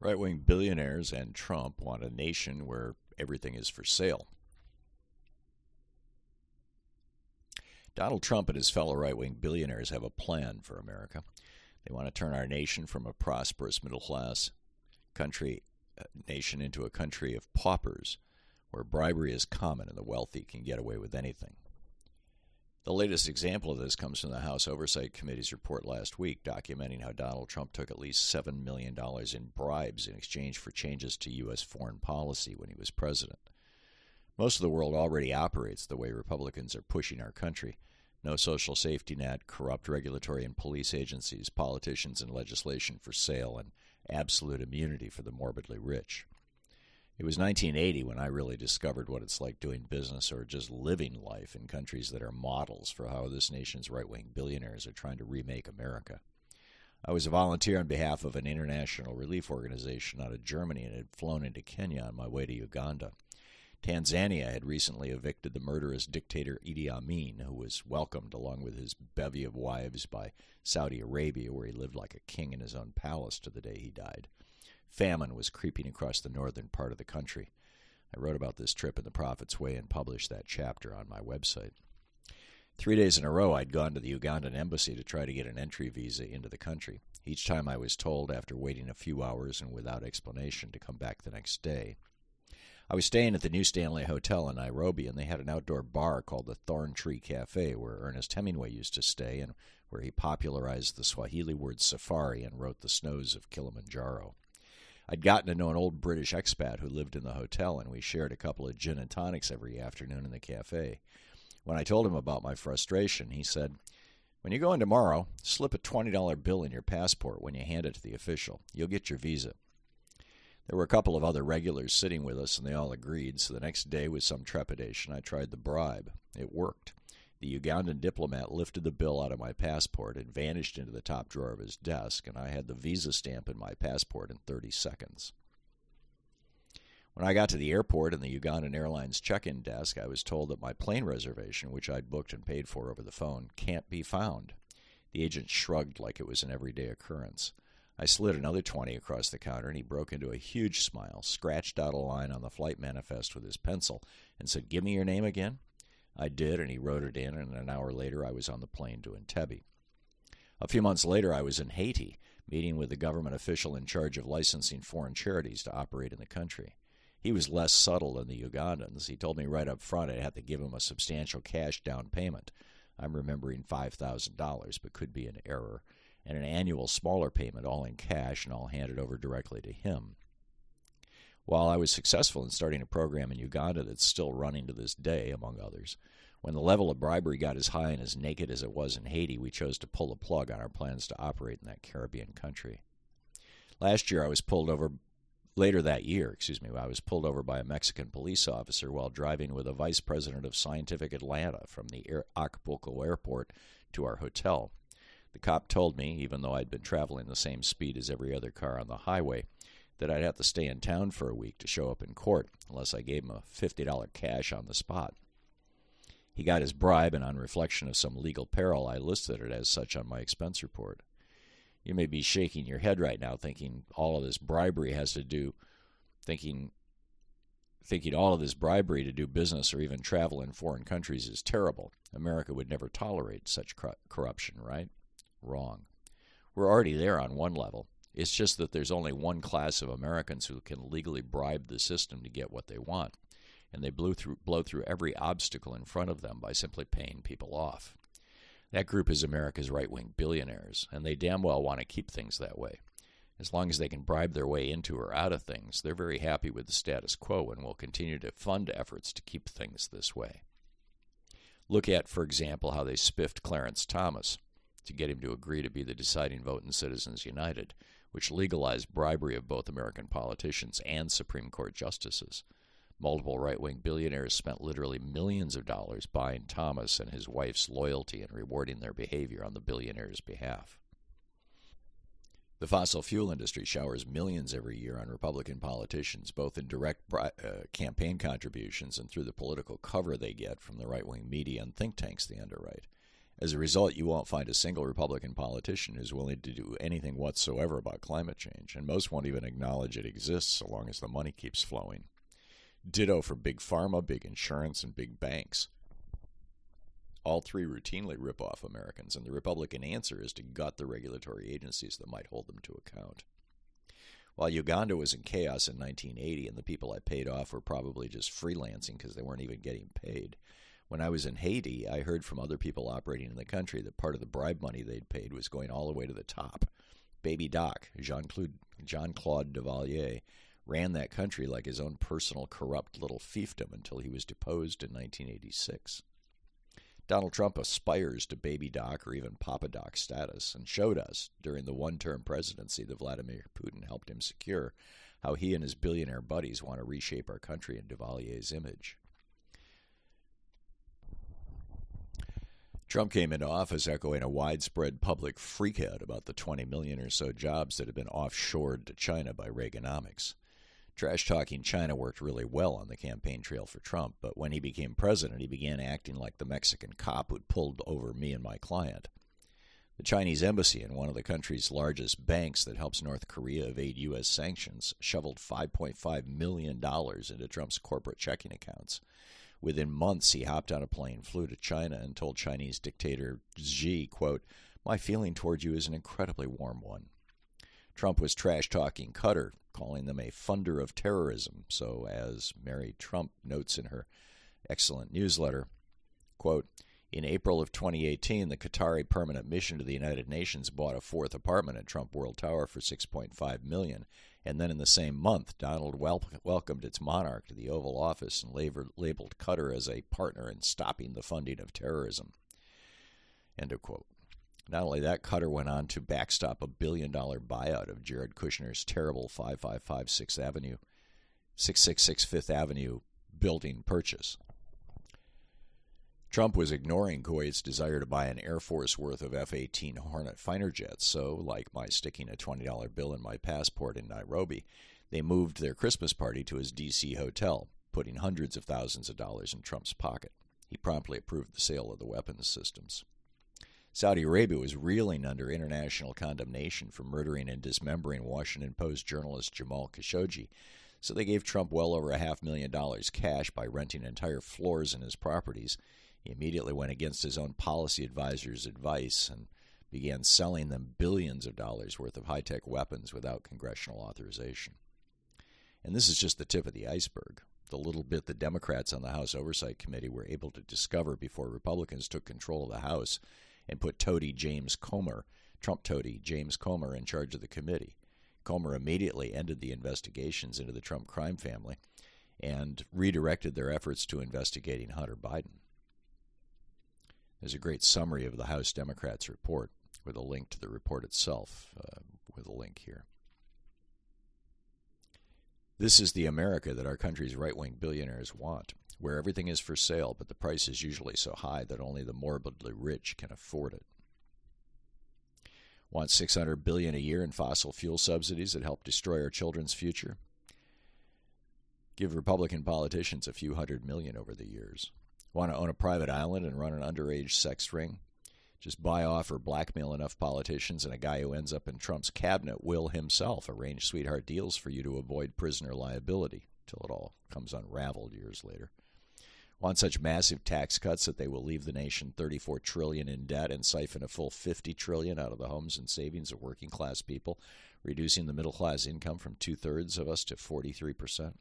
Right wing billionaires and Trump want a nation where everything is for sale. Donald Trump and his fellow right wing billionaires have a plan for America. They want to turn our nation from a prosperous middle class country uh, nation into a country of paupers where bribery is common and the wealthy can get away with anything. The latest example of this comes from the House Oversight Committee's report last week, documenting how Donald Trump took at least $7 million in bribes in exchange for changes to U.S. foreign policy when he was president. Most of the world already operates the way Republicans are pushing our country no social safety net, corrupt regulatory and police agencies, politicians and legislation for sale, and absolute immunity for the morbidly rich. It was 1980 when I really discovered what it's like doing business or just living life in countries that are models for how this nation's right wing billionaires are trying to remake America. I was a volunteer on behalf of an international relief organization out of Germany and had flown into Kenya on my way to Uganda. Tanzania had recently evicted the murderous dictator Idi Amin, who was welcomed along with his bevy of wives by Saudi Arabia, where he lived like a king in his own palace to the day he died. Famine was creeping across the northern part of the country. I wrote about this trip in The Prophet's Way and published that chapter on my website. Three days in a row, I'd gone to the Ugandan embassy to try to get an entry visa into the country. Each time I was told, after waiting a few hours and without explanation, to come back the next day. I was staying at the New Stanley Hotel in Nairobi, and they had an outdoor bar called the Thorn Tree Cafe, where Ernest Hemingway used to stay and where he popularized the Swahili word safari and wrote The Snows of Kilimanjaro. I'd gotten to know an old British expat who lived in the hotel, and we shared a couple of gin and tonics every afternoon in the cafe. When I told him about my frustration, he said, When you go in tomorrow, slip a $20 bill in your passport when you hand it to the official. You'll get your visa. There were a couple of other regulars sitting with us, and they all agreed, so the next day, with some trepidation, I tried the bribe. It worked. The Ugandan diplomat lifted the bill out of my passport and vanished into the top drawer of his desk, and I had the visa stamp in my passport in 30 seconds. When I got to the airport and the Ugandan Airlines check in desk, I was told that my plane reservation, which I'd booked and paid for over the phone, can't be found. The agent shrugged like it was an everyday occurrence. I slid another 20 across the counter, and he broke into a huge smile, scratched out a line on the flight manifest with his pencil, and said, Give me your name again. I did, and he wrote it in, and an hour later I was on the plane to Entebbe. A few months later, I was in Haiti, meeting with the government official in charge of licensing foreign charities to operate in the country. He was less subtle than the Ugandans. He told me right up front I'd have to give him a substantial cash down payment. I'm remembering $5,000, but could be an error, and an annual smaller payment, all in cash, and I'll hand it over directly to him. While I was successful in starting a program in Uganda that's still running to this day, among others, when the level of bribery got as high and as naked as it was in Haiti, we chose to pull the plug on our plans to operate in that Caribbean country. Last year, I was pulled over. Later that year, excuse me, I was pulled over by a Mexican police officer while driving with a vice president of Scientific Atlanta from the Acapulco airport to our hotel. The cop told me, even though I'd been traveling the same speed as every other car on the highway, that I'd have to stay in town for a week to show up in court unless I gave him a $50 cash on the spot. He got his bribe, and on reflection of some legal peril, I listed it as such on my expense report. You may be shaking your head right now, thinking all of this bribery has to do, thinking, thinking all of this bribery to do business or even travel in foreign countries is terrible. America would never tolerate such corruption, right? Wrong. We're already there on one level. It's just that there's only one class of Americans who can legally bribe the system to get what they want, and they blow through, blow through every obstacle in front of them by simply paying people off. That group is America's right wing billionaires, and they damn well want to keep things that way. As long as they can bribe their way into or out of things, they're very happy with the status quo and will continue to fund efforts to keep things this way. Look at, for example, how they spiffed Clarence Thomas to get him to agree to be the deciding vote in Citizens United, which legalized bribery of both American politicians and Supreme Court justices. Multiple right wing billionaires spent literally millions of dollars buying Thomas and his wife's loyalty and rewarding their behavior on the billionaire's behalf. The fossil fuel industry showers millions every year on Republican politicians, both in direct uh, campaign contributions and through the political cover they get from the right wing media and think tanks they underwrite. As a result, you won't find a single Republican politician who's willing to do anything whatsoever about climate change, and most won't even acknowledge it exists so long as the money keeps flowing. Ditto for big pharma, big insurance, and big banks. All three routinely rip off Americans, and the Republican answer is to gut the regulatory agencies that might hold them to account. While Uganda was in chaos in 1980 and the people I paid off were probably just freelancing because they weren't even getting paid, when I was in Haiti, I heard from other people operating in the country that part of the bribe money they'd paid was going all the way to the top. Baby Doc, Jean Claude Jean Claude Duvalier, ran that country like his own personal corrupt little fiefdom until he was deposed in 1986. Donald Trump aspires to baby doc or even papa doc status and showed us during the one term presidency that Vladimir Putin helped him secure how he and his billionaire buddies want to reshape our country in Duvalier's image. Trump came into office echoing a widespread public freakout about the 20 million or so jobs that had been offshored to China by Reaganomics. Trash talking China worked really well on the campaign trail for Trump, but when he became president, he began acting like the Mexican cop who'd pulled over me and my client. The Chinese embassy and one of the country's largest banks that helps North Korea evade U.S. sanctions shoveled $5.5 million into Trump's corporate checking accounts. Within months, he hopped on a plane, flew to China, and told Chinese dictator Xi, quote, My feeling toward you is an incredibly warm one. Trump was trash talking Qatar, calling them a funder of terrorism. So, as Mary Trump notes in her excellent newsletter, quote, in April of 2018, the Qatari Permanent Mission to the United Nations bought a fourth apartment at Trump World Tower for 6.5 million, and then in the same month, Donald wel- welcomed its monarch to the Oval Office and labeled Qatar as a partner in stopping the funding of terrorism. End of quote. Not only that, Qatar went on to backstop a billion dollar buyout of Jared Kushner's terrible 555 6th Avenue, 666 Fifth Avenue building purchase. Trump was ignoring Kuwait's desire to buy an Air Force worth of F 18 Hornet fighter jets, so, like my sticking a $20 bill in my passport in Nairobi, they moved their Christmas party to his D.C. hotel, putting hundreds of thousands of dollars in Trump's pocket. He promptly approved the sale of the weapons systems. Saudi Arabia was reeling under international condemnation for murdering and dismembering Washington Post journalist Jamal Khashoggi, so they gave Trump well over a half million dollars cash by renting entire floors in his properties he immediately went against his own policy advisor's advice and began selling them billions of dollars worth of high tech weapons without congressional authorization. And this is just the tip of the iceberg. The little bit the Democrats on the House Oversight Committee were able to discover before Republicans took control of the House and put toady James Comer, Trump toady James Comer, in charge of the committee. Comer immediately ended the investigations into the Trump crime family and redirected their efforts to investigating Hunter Biden. There's a great summary of the House Democrats' report with a link to the report itself, uh, with a link here. This is the America that our country's right wing billionaires want, where everything is for sale, but the price is usually so high that only the morbidly rich can afford it. Want 600 billion a year in fossil fuel subsidies that help destroy our children's future? Give Republican politicians a few hundred million over the years. Want to own a private island and run an underage sex ring? Just buy off or blackmail enough politicians, and a guy who ends up in Trump's cabinet will himself arrange sweetheart deals for you to avoid prisoner liability till it all comes unraveled years later. Want such massive tax cuts that they will leave the nation 34 trillion in debt and siphon a full 50 trillion out of the homes and savings of working class people, reducing the middle class income from two thirds of us to 43 percent?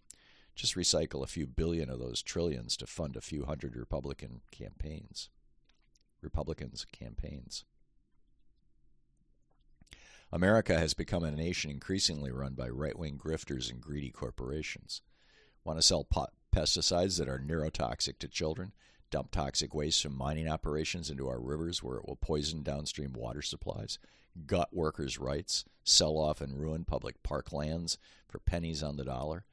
Just recycle a few billion of those trillions to fund a few hundred Republican campaigns. Republicans' campaigns. America has become a nation increasingly run by right wing grifters and greedy corporations. Want to sell pot- pesticides that are neurotoxic to children? Dump toxic waste from mining operations into our rivers where it will poison downstream water supplies? Gut workers' rights? Sell off and ruin public park lands for pennies on the dollar?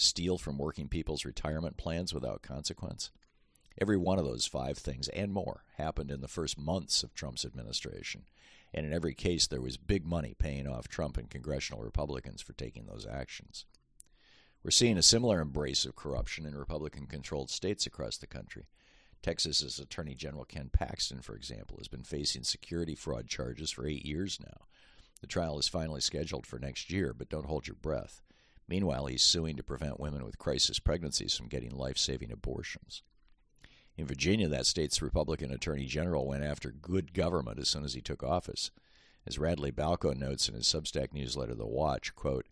Steal from working people's retirement plans without consequence. Every one of those five things and more happened in the first months of Trump's administration. And in every case, there was big money paying off Trump and congressional Republicans for taking those actions. We're seeing a similar embrace of corruption in Republican controlled states across the country. Texas's Attorney General Ken Paxton, for example, has been facing security fraud charges for eight years now. The trial is finally scheduled for next year, but don't hold your breath. Meanwhile, he's suing to prevent women with crisis pregnancies from getting life saving abortions. In Virginia, that state's Republican Attorney General went after good government as soon as he took office. As Radley Balko notes in his Substack newsletter, The Watch, quote,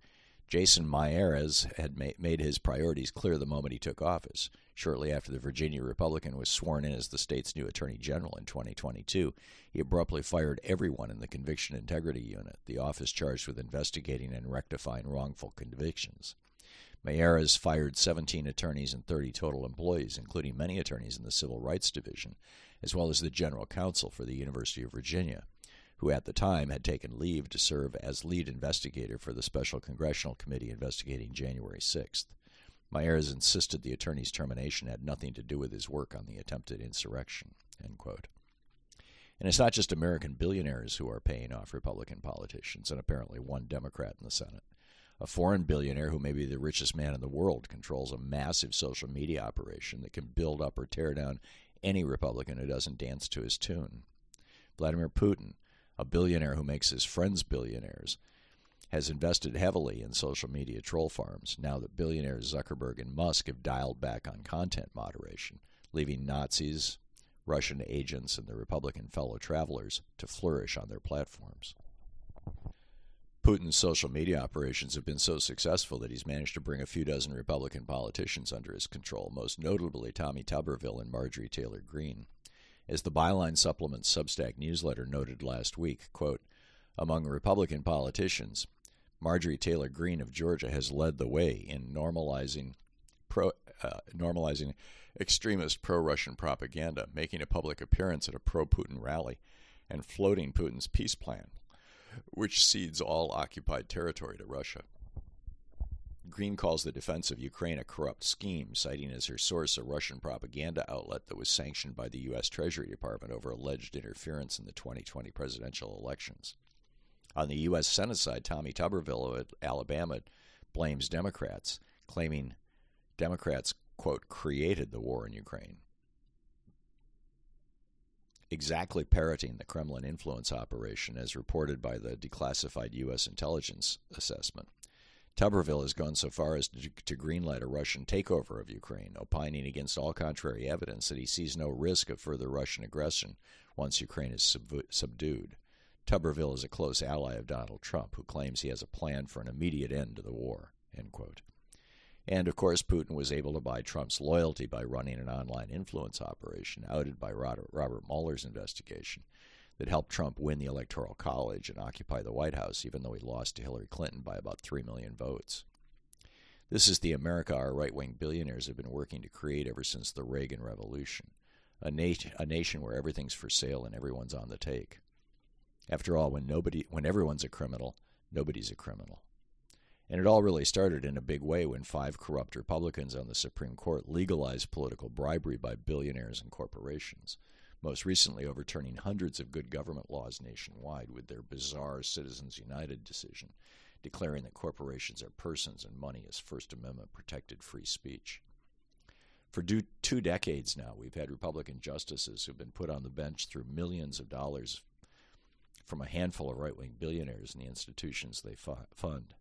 Jason Miyares had made his priorities clear the moment he took office. Shortly after the Virginia Republican was sworn in as the state's new Attorney General in 2022, he abruptly fired everyone in the Conviction Integrity Unit, the office charged with investigating and rectifying wrongful convictions. Miyares fired 17 attorneys and 30 total employees, including many attorneys in the Civil Rights Division, as well as the General Counsel for the University of Virginia who at the time had taken leave to serve as lead investigator for the Special Congressional Committee investigating January 6th. Miyares insisted the attorney's termination had nothing to do with his work on the attempted insurrection. And it's not just American billionaires who are paying off Republican politicians, and apparently one Democrat in the Senate. A foreign billionaire who may be the richest man in the world controls a massive social media operation that can build up or tear down any Republican who doesn't dance to his tune. Vladimir Putin, a billionaire who makes his friends billionaires, has invested heavily in social media troll farms now that billionaires Zuckerberg and Musk have dialed back on content moderation, leaving Nazis, Russian agents, and their Republican fellow travelers to flourish on their platforms. Putin's social media operations have been so successful that he's managed to bring a few dozen Republican politicians under his control, most notably Tommy Tuberville and Marjorie Taylor Greene. As the Byline Supplement Substack newsletter noted last week, quote, among Republican politicians, Marjorie Taylor Greene of Georgia has led the way in normalizing pro, uh, normalizing extremist pro-Russian propaganda, making a public appearance at a pro-Putin rally, and floating Putin's peace plan, which cedes all occupied territory to Russia. Greene calls the defense of Ukraine a corrupt scheme, citing as her source a Russian propaganda outlet that was sanctioned by the U.S. Treasury Department over alleged interference in the 2020 presidential elections. On the U.S. Senate side, Tommy Tuberville of Alabama blames Democrats, claiming Democrats, quote, created the war in Ukraine. Exactly parroting the Kremlin influence operation as reported by the declassified U.S. intelligence assessment. Tuberville has gone so far as to, greenlight a Russian takeover of Ukraine, opining against all contrary evidence that he sees no risk of further Russian aggression once Ukraine is sub- subdued. Tuberville is a close ally of Donald Trump, who claims he has a plan for an immediate end to the war. And of course, Putin was able to buy Trump's loyalty by running an online influence operation outed by Robert Mueller's investigation that helped Trump win the Electoral College and occupy the White House, even though he lost to Hillary Clinton by about 3 million votes. This is the America our right wing billionaires have been working to create ever since the Reagan Revolution a, nat- a nation where everything's for sale and everyone's on the take. After all, when, nobody, when everyone's a criminal, nobody's a criminal. And it all really started in a big way when five corrupt Republicans on the Supreme Court legalized political bribery by billionaires and corporations most recently overturning hundreds of good government laws nationwide with their bizarre Citizens United decision, declaring that corporations are persons and money is First Amendment protected free speech. For two decades now, we've had Republican justices who've been put on the bench through millions of dollars from a handful of right wing billionaires and the institutions they fund.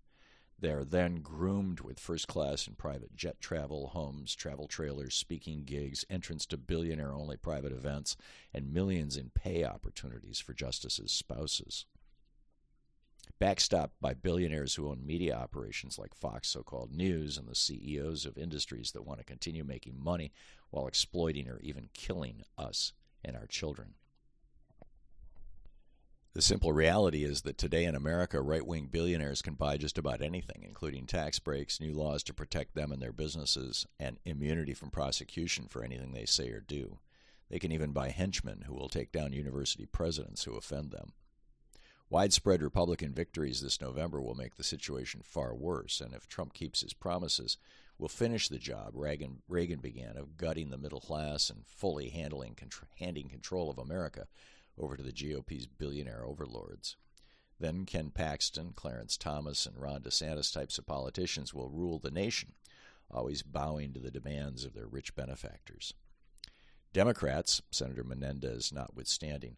They are then groomed with first class and private jet travel, homes, travel trailers, speaking gigs, entrance to billionaire only private events, and millions in pay opportunities for justices' spouses. Backstopped by billionaires who own media operations like Fox so called news and the CEOs of industries that want to continue making money while exploiting or even killing us and our children. The simple reality is that today in America, right wing billionaires can buy just about anything, including tax breaks, new laws to protect them and their businesses, and immunity from prosecution for anything they say or do. They can even buy henchmen who will take down university presidents who offend them. Widespread Republican victories this November will make the situation far worse, and if Trump keeps his promises, will finish the job Reagan, Reagan began of gutting the middle class and fully handling, handing control of America over to the GOP's billionaire overlords. Then Ken Paxton, Clarence Thomas, and Ron DeSantis types of politicians will rule the nation, always bowing to the demands of their rich benefactors. Democrats, Senator Menendez notwithstanding,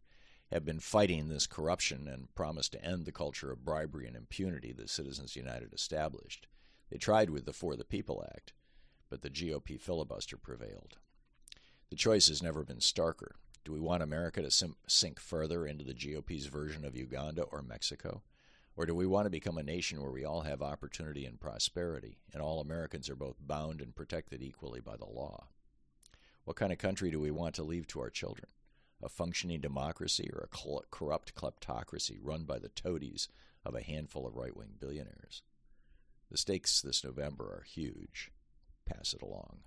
have been fighting this corruption and promised to end the culture of bribery and impunity that Citizens United established. They tried with the For the People Act, but the GOP filibuster prevailed. The choice has never been starker. Do we want America to sim- sink further into the GOP's version of Uganda or Mexico? Or do we want to become a nation where we all have opportunity and prosperity, and all Americans are both bound and protected equally by the law? What kind of country do we want to leave to our children? A functioning democracy or a corrupt kleptocracy run by the toadies of a handful of right wing billionaires? The stakes this November are huge. Pass it along.